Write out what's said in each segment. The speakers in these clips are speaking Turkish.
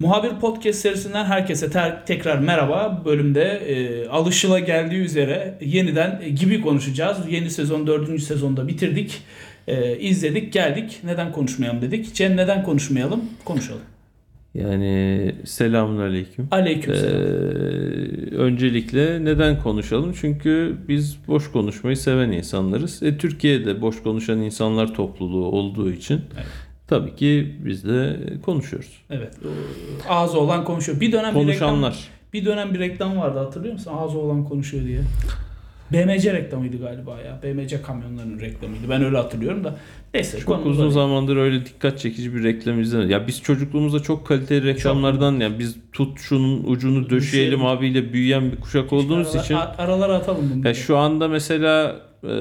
Muhabir Podcast serisinden herkese ter- tekrar merhaba. Bölümde e, alışıla geldiği üzere yeniden e, gibi konuşacağız. Yeni sezon dördüncü sezonda bitirdik. E, izledik geldik. Neden konuşmayalım dedik. Cem neden konuşmayalım? Konuşalım. Yani selamun aleyküm. Aleyküm Ee, selam. öncelikle neden konuşalım? Çünkü biz boş konuşmayı seven insanlarız. E, Türkiye'de boş konuşan insanlar topluluğu olduğu için Evet. Tabii ki biz de konuşuyoruz. Evet. Ağzı olan konuşuyor. Bir dönem bir reklam, Konuşanlar. bir dönem bir reklam vardı hatırlıyor musun? Ağzı olan konuşuyor diye. BMC reklamıydı galiba ya. BMC kamyonlarının reklamıydı. Ben öyle hatırlıyorum da. Neyse. Çok uzun değil. zamandır öyle dikkat çekici bir reklam izlemedik. Ya biz çocukluğumuzda çok kaliteli reklamlardan ya biz tut şunun ucunu döşeyelim Düşeyelim. abiyle büyüyen bir kuşak olduğumuz Aralar- için aralara atalım bunu. Ya şu anda mesela e,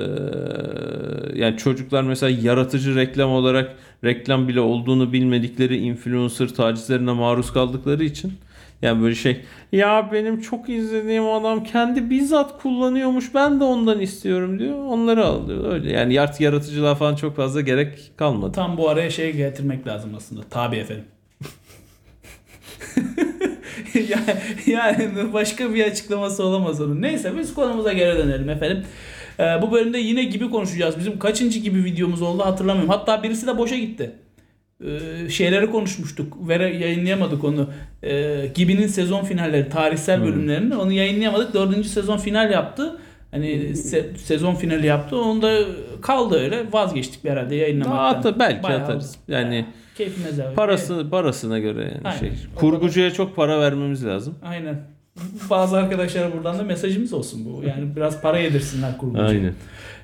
yani çocuklar mesela yaratıcı reklam olarak reklam bile olduğunu bilmedikleri influencer tacizlerine maruz kaldıkları için yani böyle şey ya benim çok izlediğim adam kendi bizzat kullanıyormuş ben de ondan istiyorum diyor onları alıyor öyle yani artık yaratıcılığa falan çok fazla gerek kalmadı. Tam bu araya şey getirmek lazım aslında. Tabi efendim. yani, yani başka bir açıklaması olamaz onun. Neyse biz konumuza geri dönelim efendim. Ee, bu bölümde yine gibi konuşacağız. Bizim kaçıncı gibi videomuz oldu hatırlamıyorum. Hatta birisi de boşa gitti. Ee, şeyleri konuşmuştuk. Vere yayınlayamadık onu. Ee, Gibi'nin sezon finalleri, tarihsel bölümlerini. Onu yayınlayamadık. Dördüncü sezon final yaptı. Hani se- sezon finali yaptı. Onda kaldı öyle. Vazgeçtik bir herhalde yayınlamaktan. Hatta belki Bayağı atarız. Yani Keyfine zevk. parası parasına göre yani Aynen. şey. Kurgucuya çok para vermemiz lazım. Aynen. Bazı arkadaşlara buradan da mesajımız olsun bu. Yani biraz para yedirsinler kurgucu. Aynen.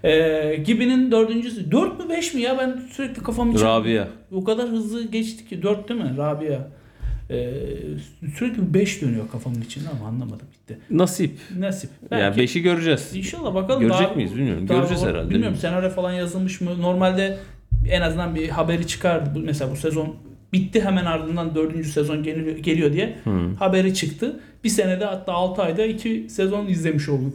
Ee, Gibi'nin dördüncüsü. Dört mü beş mi ya? Ben sürekli kafam için. Rabia. O kadar hızlı geçti ki. Dört değil mi? Rabia. Ee, sürekli beş dönüyor kafamın içinde ama anlamadım gitti. Nasip. Nasip. Yani 5'i göreceğiz. İnşallah bakalım. Görecek daha- miyiz bilmiyorum. daha Göreceğiz herhalde. Bilmiyorum senaryo falan yazılmış mı? Normalde en azından bir haberi çıkardı. Mesela bu sezon bitti hemen ardından dördüncü sezon geliyor, geliyor diye Hmm. haberi çıktı. Bir senede hatta 6 ayda iki sezon izlemiş olduk.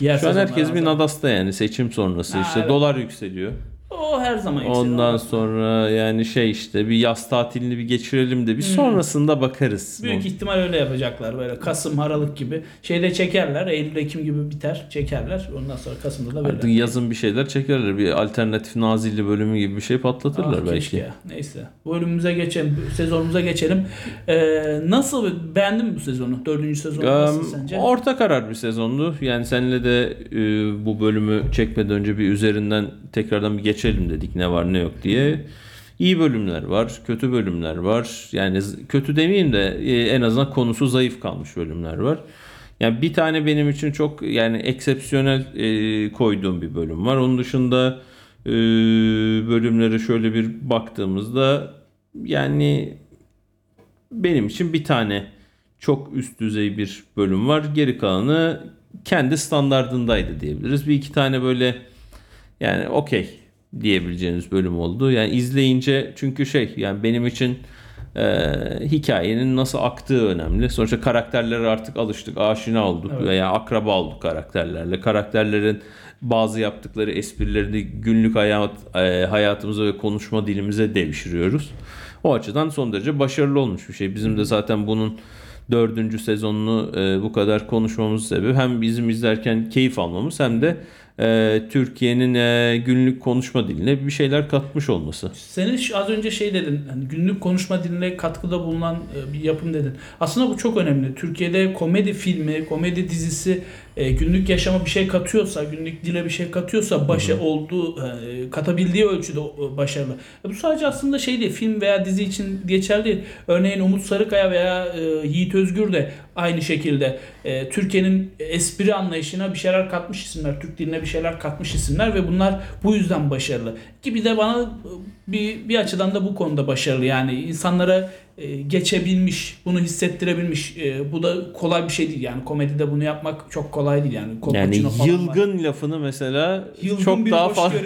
Diğer Şu an herkes bir nadasta yani seçim sonrası Ha, işte evet. dolar yükseliyor. O her zaman yükseliyor. Ondan sonra yani şey işte bir yaz tatilini bir geçirelim de bir sonrasında bakarız. Hmm. Büyük ihtimal öyle yapacaklar böyle Kasım, Aralık gibi. Şeyde çekerler. Eylül, Ekim gibi biter. Çekerler. Ondan sonra Kasım'da da Artık böyle. yazın bir şeyler çekerler. Bir alternatif Nazilli bölümü gibi bir şey patlatırlar Ah, belki. ya. Neyse. Bölümümüze geçelim. Sezonumuza geçelim. Ee, nasıl? Beğendin mi bu sezonu? Dördüncü sezon nasıl Um, sence? orta karar bir sezondu. Yani seninle de e, bu bölümü çekmeden önce bir üzerinden tekrardan bir geçelim dedik ne var ne yok diye. İyi bölümler var, kötü bölümler var. Yani kötü demeyeyim de e, en azından konusu zayıf kalmış bölümler var. Yani bir tane benim için çok yani eksepsiyonel e, koyduğum bir bölüm var. Onun dışında e, bölümlere şöyle bir baktığımızda yani benim için bir tane çok üst düzey bir bölüm var. Geri kalanı kendi standardındaydı diyebiliriz. Bir iki tane böyle yani okey diyebileceğiniz bölüm oldu. Yani izleyince çünkü şey yani benim için e, hikayenin nasıl aktığı önemli. Sonuçta karakterlere artık alıştık, aşina olduk Evet. veya akraba olduk karakterlerle. Karakterlerin bazı yaptıkları esprilerini günlük hayat e, hayatımıza ve konuşma dilimize devşiriyoruz. O açıdan son derece başarılı olmuş bir şey. Bizim de zaten bunun dördüncü sezonunu e, bu kadar konuşmamız sebebi hem bizim izlerken keyif almamız hem de e, Türkiye'nin e, günlük konuşma diline bir şeyler katmış olması. Senin az önce şey dedin. Hani günlük konuşma diline katkıda bulunan e, bir yapım dedin. Aslında bu çok önemli. Türkiye'de komedi filmi, komedi dizisi e, günlük yaşama bir şey katıyorsa, günlük dile bir şey katıyorsa başa olduğu e, katabildiği ölçüde e, başarılı. E, bu sadece aslında şey değil. Film veya dizi için geçerli değil. Örneğin Umut Sarıkaya veya e, Yiğit Özgür de aynı şekilde e, Türkiye'nin espri anlayışına bir şeyler katmış isimler. Türk diline bir şeyler katmış isimler ve bunlar bu yüzden başarılı. Gibi de bana e, bir, bir açıdan da bu konuda başarılı. Yani insanlara e, geçebilmiş, bunu hissettirebilmiş. E, bu da kolay bir şey değil. Yani komedide bunu yapmak çok kolay değil. Yani, Yani falan var. yılgın lafını mesela Yılgın çok bir daha fazla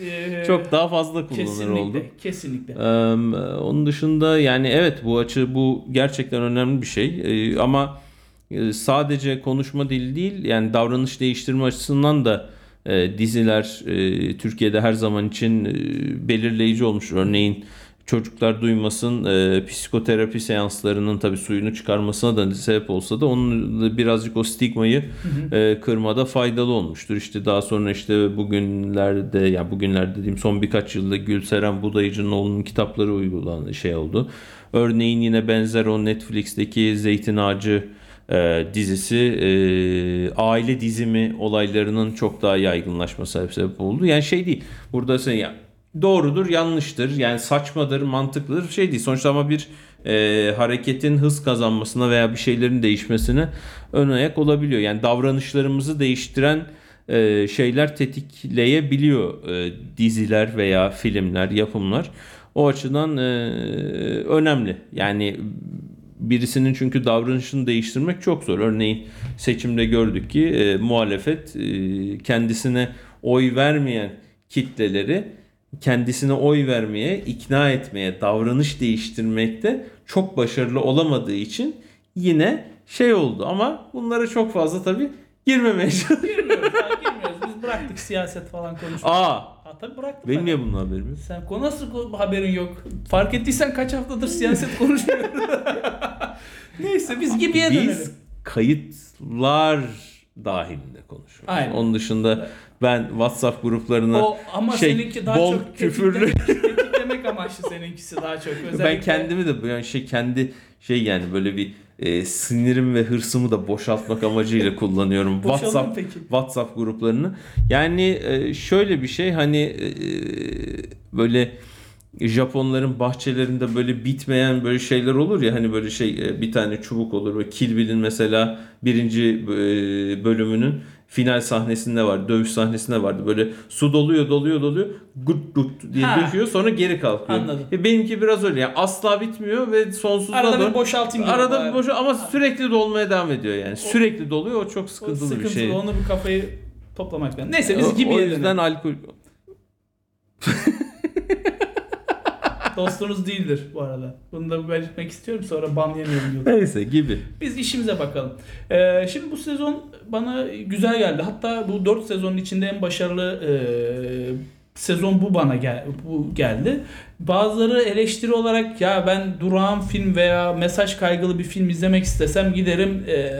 e, çok daha fazla kullanır kesinlikle, oldu. Kesinlikle. Ee, onun dışında yani evet bu açı bu gerçekten önemli bir şey Ee, ama sadece konuşma dili değil yani davranış değiştirme açısından da e, diziler e, Türkiye'de her zaman için e, belirleyici olmuş. Örneğin çocuklar duymasın e, psikoterapi seanslarının tabii suyunu çıkarmasına da sebep olsa da onun da birazcık o stigmayı e, kırmada faydalı olmuştur. İşte daha sonra işte bugünlerde ya bugünlerde dediğim son birkaç yılda Gülseren Budayıcı'nın kitapları uygulandı şey oldu. Örneğin yine benzer o Netflix'teki Zeytin Ağacı e, dizisi e, aile dizimi olaylarının çok daha yaygınlaşması sebep oldu. Yani şey değil. Burada sen ya doğrudur, yanlıştır. Yani saçmadır, mantıklıdır. Şey değil. Sonuçta ama bir e, hareketin hız kazanmasına veya bir şeylerin değişmesine ön ayak olabiliyor. Yani davranışlarımızı değiştiren e, şeyler tetikleyebiliyor e, diziler veya filmler, yapımlar. O açıdan e, önemli. Yani birisinin çünkü davranışını değiştirmek çok zor. Örneğin seçimde gördük ki e, muhalefet e, kendisine oy vermeyen kitleleri kendisine oy vermeye, ikna etmeye, davranış değiştirmekte çok başarılı olamadığı için yine şey oldu ama bunlara çok fazla tabii girmemeye çalışıyoruz. Girmiyoruz, girmiyoruz. Biz bıraktık siyaset falan konuşmayı. Aa, Tabii bıraktık. benim ben. niye bunun haberim yok? Sen konu nasıl haberin yok? Fark ettiysen kaç haftadır siyaset konuşuyoruz. Neyse biz gibiye dönelim. Biz kayıtlar dahilinde konuşuyoruz. Aynen. Onun dışında ben WhatsApp gruplarına O ama şey, seninki daha bol çok küfürlü tetiklemek, tetiklemek amaçlı seninkisi daha çok. Özellikle ben kendimi de yani şey kendi şey yani böyle bir e, sinirim ve hırsımı da boşaltmak amacıyla kullanıyorum WhatsApp peki. WhatsApp gruplarını. Yani e, şöyle bir şey hani e, böyle Japonların bahçelerinde böyle bitmeyen böyle şeyler olur ya hani böyle şey e, bir tane çubuk olur ve Kill Bill'in mesela birinci e, bölümünün final sahnesinde var. Dövüş sahnesinde vardı. Böyle su doluyor doluyor doluyor gut gut diye Ha. döküyor sonra geri kalkıyor. Anladım. E, benimki biraz öyle. Yani asla bitmiyor ve sonsuzluğa Arada doğru- bir boşaltayım dedim Arada bir boş ama sürekli dolmaya devam ediyor yani. Sürekli doluyor o çok O sıkıntılı bir sıkıntılı şey. onu bir kafayı toplamak lazım. Neyse O- biz o gibiye yüzden alkol Dostunuz değildir bu arada. Bunu da belirtmek istiyorum sonra ban yemeyelim diyorum. neyse gibi. Biz işimize bakalım. Ee, şimdi bu sezon bana güzel geldi. Hatta bu 4 sezonun içinde en başarılı e, sezon bu bana gel bu geldi. Bazıları eleştiri olarak ya ben durağan film veya mesaj kaygılı bir film izlemek istesem giderim e,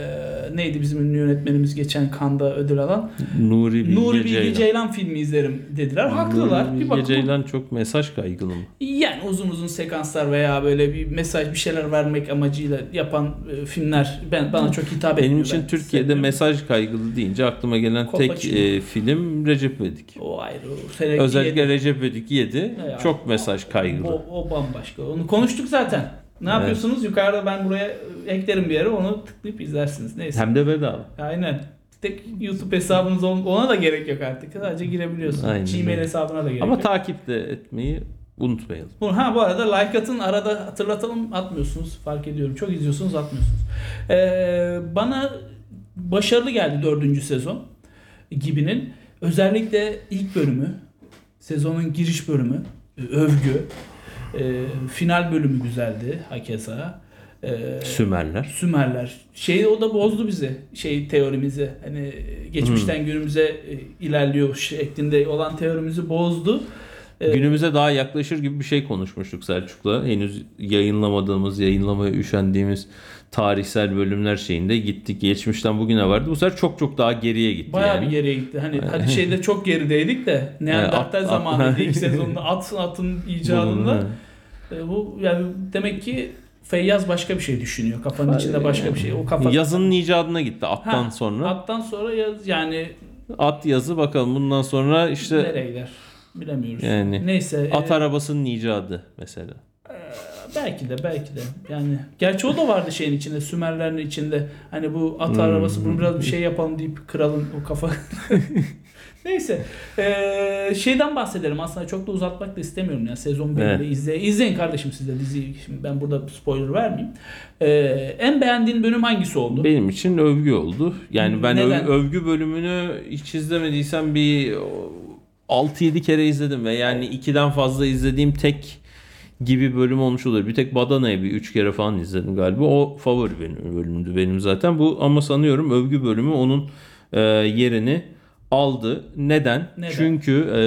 neydi bizim ünlü yönetmenimiz geçen Kanda ödül alan Nuri Bilge Nuri Bilge Ceylan. Ceylan. filmi izlerim dediler. Haklılar. Nuri Bir Bilge bakıma Ceylan çok mesaj kaygılı mı? yani uzun uzun sekanslar veya böyle bir mesaj bir şeyler vermek amacıyla yapan e, filmler ben bana çok hitap etmiyor. Benim için Ben Türkiye'de mesaj kaygılı deyince aklıma gelen tek Kolpaçino. e, film Recep İvedik. o ayrı. Özellikle yedi. Recep İvedik 7 Evet. çok mesaj kaygılı. O, o bambaşka. Onu konuştuk zaten. Ne Evet. yapıyorsunuz? Yukarıda ben buraya e, eklerim bir yere. Onu tıklayıp izlersiniz. Neyse. Hem de bedava. Aynen. Tek YouTube hesabınız ona da gerek yok artık. Sadece girebiliyorsun. Aynen Gmail hesabına da gerek Ama yok. takip de etmeyi unutmayalım. Bu- Ha bu arada like atın arada hatırlatalım atmıyorsunuz fark ediyorum. Çok izliyorsunuz atmıyorsunuz. Ee, bana başarılı geldi dördüncü sezon gibinin. Özellikle ilk bölümü sezonun giriş bölümü övgü. E, final bölümü güzeldi hakeza. E, Sümerler. Sümerler. Şey o da bozdu bizi. Şey teorimizi. Hani geçmişten günümüze e, ilerliyor şeklinde olan teorimizi bozdu. E, Günümüze daha yaklaşır gibi bir şey konuşmuştuk Selçuk'la. Henüz yayınlamadığımız, yayınlamaya üşendiğimiz tarihsel bölümler şeyinde gittik. Geçmişten bugüne vardı. Bu sefer çok çok daha geriye gitti Bayağı yani. bir geriye gitti. Hani hadi şeyde çok gerideydik de Neandertal at- zamanıydı ilk sezonda atın atın icadında. E, bu yani demek ki Feyyaz başka bir şey düşünüyor. Kafanın Ha, içinde başka bir şey. O kafa Yazının icadına gitti attan Ha, sonra. Attan sonra yaz yani At yazı bakalım bundan sonra işte nereye gider bilemiyoruz. Yani Neyse. at e, arabasının icadı mesela. belki de belki de. Yani gerçi o da vardı şeyin içinde Sümerlerin içinde. Hani bu at arabası bunu biraz bir şey yapalım deyip kralın o kafa. Neyse. Ee, şeyden bahsedelim. Aslında çok da uzatmak da istemiyorum. Yani sezon 1'i Evet. izle, izleyin kardeşim siz de diziyi. Şimdi ben burada spoiler vermeyeyim. Ee, en beğendiğin bölüm hangisi oldu? Benim için övgü oldu. Yani ben Neden? övgü bölümünü hiç izlemediysem bir 6-7 kere izledim ve yani 2'den fazla izlediğim tek gibi bölüm olmuş olur. Bir tek Badana'yı bir 3 kere falan izledim galiba. O favori benim bölümdü benim zaten. Bu ama sanıyorum övgü bölümü onun e, yerini aldı. Neden? Neden? Çünkü e,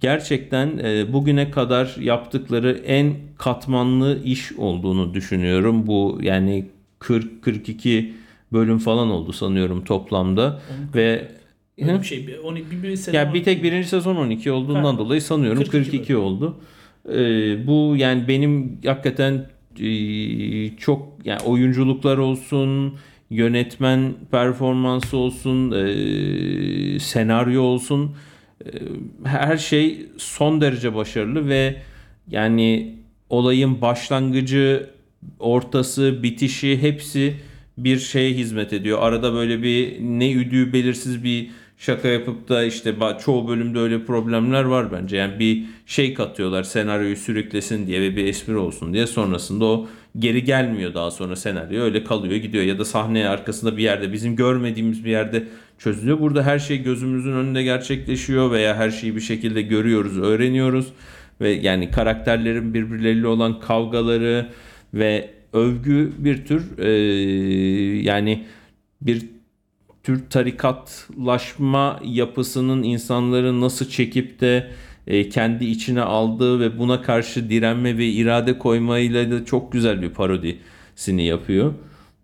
gerçekten e, bugüne kadar yaptıkları en katmanlı iş olduğunu düşünüyorum. Bu yani 40 42 bölüm falan oldu sanıyorum toplamda ve Öyle bir şey. Bir, onu, bir, bir sezon ya bir tek birinci sezon 12 olduğundan Ha. dolayı sanıyorum 42 42, oldu. Ee, bu yani benim hakikaten e, çok yani oyunculuklar olsun, yönetmen performansı olsun, e, senaryo olsun e, her şey son derece başarılı ve yani olayın başlangıcı, ortası, bitişi hepsi bir şeye hizmet ediyor. Arada böyle bir ne üdüğü belirsiz bir şaka yapıp da işte çoğu bölümde öyle problemler var bence. Yani bir şey katıyorlar senaryoyu sürüklesin diye ve bir espri olsun diye sonrasında o geri gelmiyor daha sonra senaryo. Öyle kalıyor gidiyor. Ya da sahne arkasında bir yerde bizim görmediğimiz bir yerde çözülüyor. Burada her şey gözümüzün önünde gerçekleşiyor veya her şeyi bir şekilde görüyoruz, öğreniyoruz. Ve yani karakterlerin birbirleriyle olan kavgaları ve övgü bir tür e, yani bir tür tarikatlaşma yapısının insanları nasıl çekip de e, kendi içine aldığı ve buna karşı direnme ve irade koymayla da çok güzel bir parodisini yapıyor.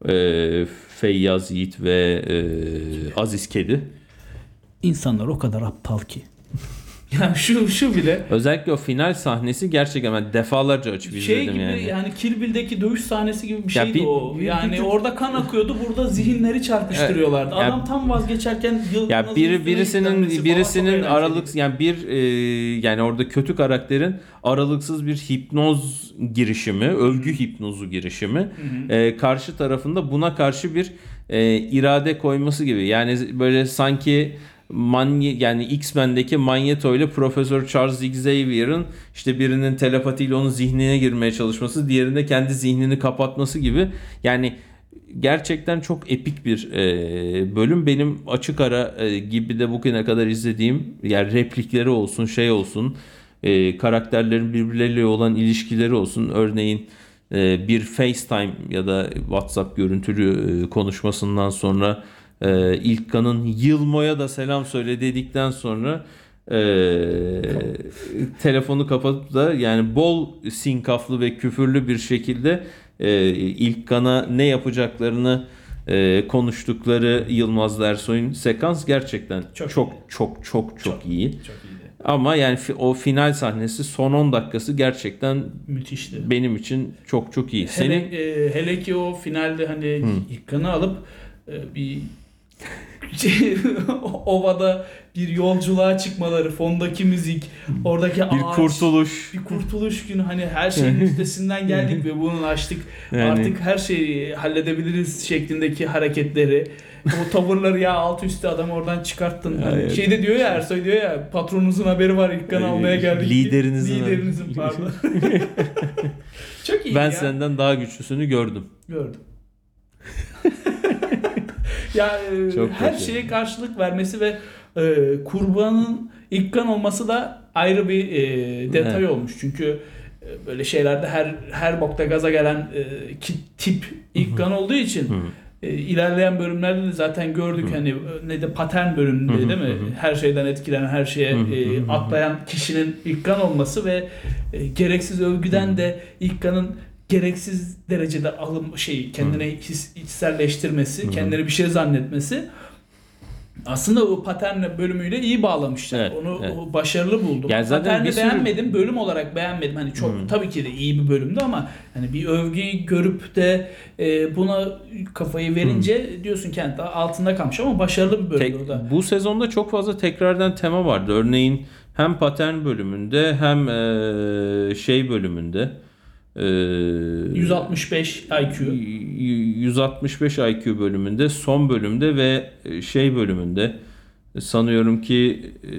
E, Feyyaz Yiğit ve e, Aziz Kedi. İnsanlar o kadar aptal ki. Yani şu şu bile Özellikle o final sahnesi gerçekten ben defalarca açıp şey izledim gibi yani. yani. Kill Bill'deki dövüş sahnesi gibi bir Ya şeydi bir- o. bir- Yani bir- orada kan akıyordu, burada zihinleri çarpıştırıyorlardı. Ya- Adam tam vazgeçerken Ya üstüne birisinin birisinin aralık yani bir e, yani orada kötü karakterin aralıksız bir hipnoz girişimi, övgü hipnozu girişimi e, karşı tarafında buna karşı bir e, irade koyması gibi. Yani böyle sanki Manye, yani X-Men'deki Magneto ile Profesör Charles Xavier'ın işte birinin telepatiyle onun zihnine girmeye çalışması, diğerinde kendi zihnini kapatması gibi. Yani gerçekten çok epik bir e, bölüm. Benim açık ara e, gibi de bugüne kadar izlediğim yani replikleri olsun, şey olsun, e, karakterlerin birbirleriyle olan ilişkileri olsun. Örneğin e, bir FaceTime ya da WhatsApp görüntülü e, konuşmasından sonra e, İlkan'ın Yılmo'ya da selam söyle dedikten sonra e, telefonu kapatıp da yani bol sinkaflı ve küfürlü bir şekilde e, İlkan'a ne yapacaklarını e, konuştukları Yılmaz Ersoy'un sekans gerçekten Çok çok iyi. çok çok çok, iyi. Çok iyiydi. Ama yani o final sahnesi son 10 dakikası gerçekten Müthişti. benim için çok çok iyi. Hele, Senin e, hele ki o finalde hani ilk kanı alıp e, bir ovada bir yolculuğa çıkmaları, fondaki müzik, oradaki bir ağaç, kurtuluş bir kurtuluş günü hani her şeyin üstesinden geldik ve bunu açtık. Yani- Artık her şeyi halledebiliriz şeklindeki hareketleri. O tavırları ya alt üstü adam oradan çıkarttın. Hani Evet. Şeyde diyor ya Ersoy diyor ya patronunuzun haberi var ilk kan Ee, almaya geldik. liderinizin Liderinizin pardon. Çok iyi ben ya. senden daha güçlüsünü gördüm. Gördüm. Ya e, Çok her kötü. şeye karşılık vermesi ve e, kurbanın ilk kan olması da ayrı bir e, detay Evet. olmuş. Çünkü e, böyle şeylerde her her bokta gaza gelen e, ki- tip ilk kan olduğu için e, ilerleyen bölümlerde de zaten gördük hani ne de patern bölümünde değil mi? Her şeyden etkilenen, her şeye e, atlayan kişinin ilk kan olması ve e, gereksiz övgüden de ilk kanın gereksiz derecede alım şey kendine his, içselleştirmesi, kendine bir şey zannetmesi aslında o patern bölümüyle iyi bağlamışlar. Evet, Onu evet. başarılı buldum. Yani zaten Paterni sürü- beğenmedim, bölüm olarak beğenmedim. Hani çok tabii ki de iyi bir bölümdü ama hani bir övgüyü görüp de e, buna kafayı verince diyorsun ki yani altında kalmış ama başarılı bir bölümdü Tek- o da. bu sezonda çok fazla tekrardan tema vardı. Örneğin hem patern bölümünde hem e, şey bölümünde e, 165 IQ. 165 IQ bölümünde son bölümde ve e, şey bölümünde sanıyorum ki e,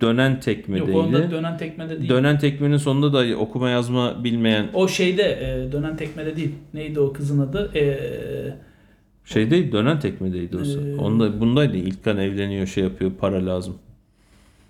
dönen Yok tekmedeydi. onda dönen tekmede değil. Dönen tekmenin sonunda da okuma yazma bilmeyen O şeyde e, dönen tekmede değil. Neydi o kızın adı? E, şey değil dönen tekmedeydi o. Ee, Onda bundaydı İlkan evleniyor şey yapıyor para lazım.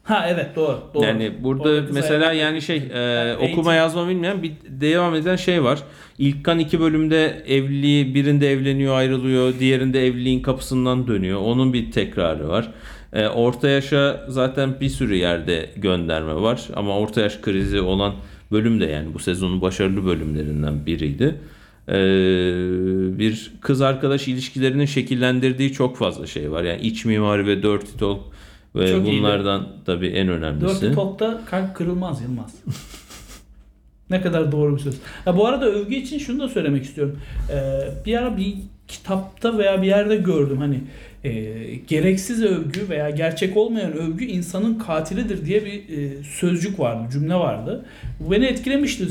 Ha evet doğru. doğru. Yani burada Orada mesela yani şey e, Yani okuma yazma bilmeyen bir devam eden şey var. İlkan iki bölümde evliliği birinde evleniyor ayrılıyor diğerinde evliliğin kapısından dönüyor. Onun bir tekrarı var. E, orta yaşa zaten bir sürü yerde gönderme var ama orta yaş krizi olan bölüm de yani bu sezonun başarılı bölümlerinden biriydi. E, bir kız arkadaş ilişkilerinin şekillendirdiği çok fazla şey var. Yani iç mimari ve dirty talk ve Çok iyiydi. bunlardan tabii en önemlisi. Dirty Talk'ta kalp kırılmaz Yılmaz. ne kadar doğru bir söz. Ha, bu arada övgü için şunu da söylemek istiyorum. Ee, bir ara bir kitapta veya bir yerde gördüm hani e, gereksiz övgü veya gerçek olmayan övgü insanın katilidir diye bir e, sözcük vardı, cümle vardı. Bu beni etkilemişti.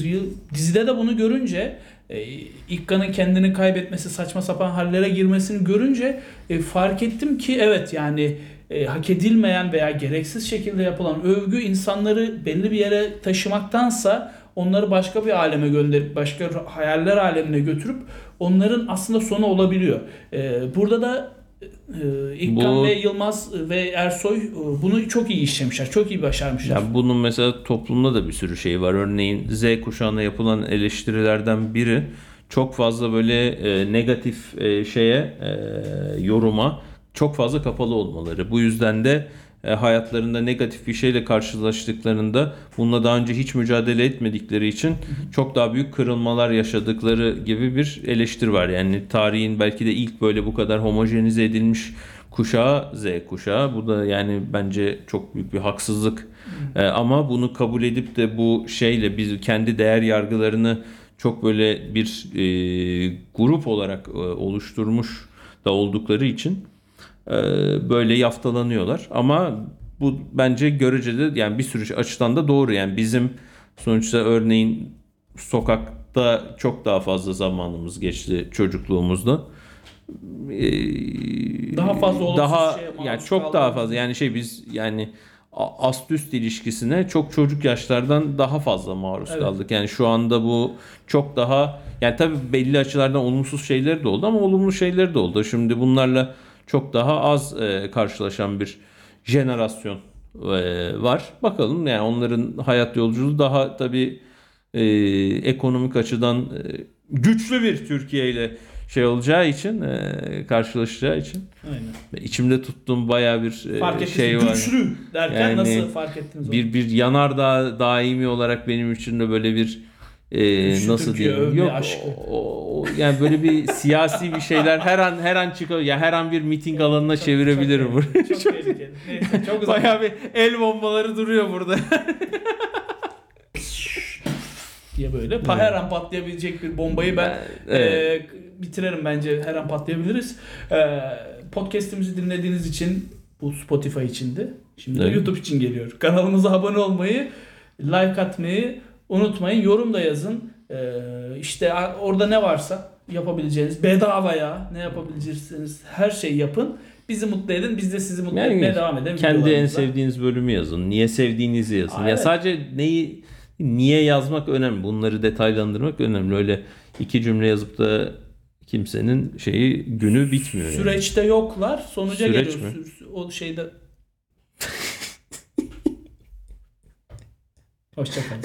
Dizide de bunu görünce e, İkka'nın kendini kaybetmesi, saçma sapan hallere girmesini görünce e, fark ettim ki evet yani e, hak edilmeyen veya gereksiz şekilde yapılan övgü insanları belli bir yere taşımaktansa onları başka bir aleme gönderip başka hayaller alemine götürüp onların aslında sonu olabiliyor. E, burada da e, İkkan Bu- ve Yılmaz ve Ersoy e, bunu çok iyi işlemişler. Çok iyi başarmışlar. Ya bunun mesela toplumda da bir sürü şey var. Örneğin Z kuşağına yapılan eleştirilerden biri çok fazla böyle e, negatif e, şeye e, yoruma çok fazla kapalı olmaları. Bu yüzden de e, hayatlarında negatif bir şeyle karşılaştıklarında bununla daha önce hiç mücadele etmedikleri için çok daha büyük kırılmalar yaşadıkları gibi bir eleştiri var. Yani tarihin belki de ilk böyle bu kadar homojenize edilmiş kuşağı Z kuşağı. Bu da yani bence çok büyük bir haksızlık. Ee, ama bunu kabul edip de bu şeyle biz kendi değer yargılarını çok böyle bir e, grup olarak e, oluşturmuş da oldukları için e, böyle yaftalanıyorlar. Ama bu bence göreceli yani bir sürü açıdan da doğru. Yani bizim sonuçta örneğin sokakta çok daha fazla zamanımız geçti çocukluğumuzda. Ee, Daha fazla daha yani çok daha kaldığımız fazla yani şey biz yani ast üst ilişkisine çok çocuk yaşlardan daha fazla maruz Evet. kaldık. Yani şu anda bu çok daha yani tabii belli açılardan olumsuz şeyler de oldu ama olumlu şeyler de oldu. Şimdi bunlarla çok daha az e, karşılaşan bir jenerasyon e, var. Bakalım yani onların hayat yolculuğu daha tabii e, ekonomik açıdan e, güçlü bir Türkiye ile şey olacağı için e, karşılaşacağı için Aynen. içimde tuttuğum baya bir e, Fark şey mi? var. Güçlü derken Yani nasıl fark ettiniz onu? Bir bir yanardağ daimi olarak benim için de böyle bir e, nasıl diyeyim yok aşkı. o- o- yani böyle bir siyasi bir şeyler her an her an çıkıyor ya her an bir miting alanına Çok- çevirebilirim çok, bunu. Çok tehlikeli. Neyse çok uzak. Bayağı bir el bombaları duruyor burada. diye böyle. Pa her an patlayabilecek bir bombayı ben Evet. e, bitirelim bence. Her an patlayabiliriz. E, podcast'imizi dinlediğiniz için bu Spotify içindi. Şimdi Evet. YouTube için geliyor. Kanalımıza abone olmayı, like atmayı unutmayın. Yorum da yazın. E, işte orada ne varsa yapabileceğiniz bedavaya ne yapabileceksiniz her şeyi yapın. Bizi mutlu edin. Biz de sizi mutlu Yani etmeye devam edelim. Kendi en sevdiğiniz bölümü yazın. Niye sevdiğinizi yazın. Aa, ya evet. sadece neyi niye yazmak önemli. Bunları detaylandırmak önemli. Öyle iki cümle yazıp da kimsenin şeyi günü bitmiyor. yani. Süreçte yoklar. Sonuca Süreç geliyor. mi? O şeyde. Hoşçakalın.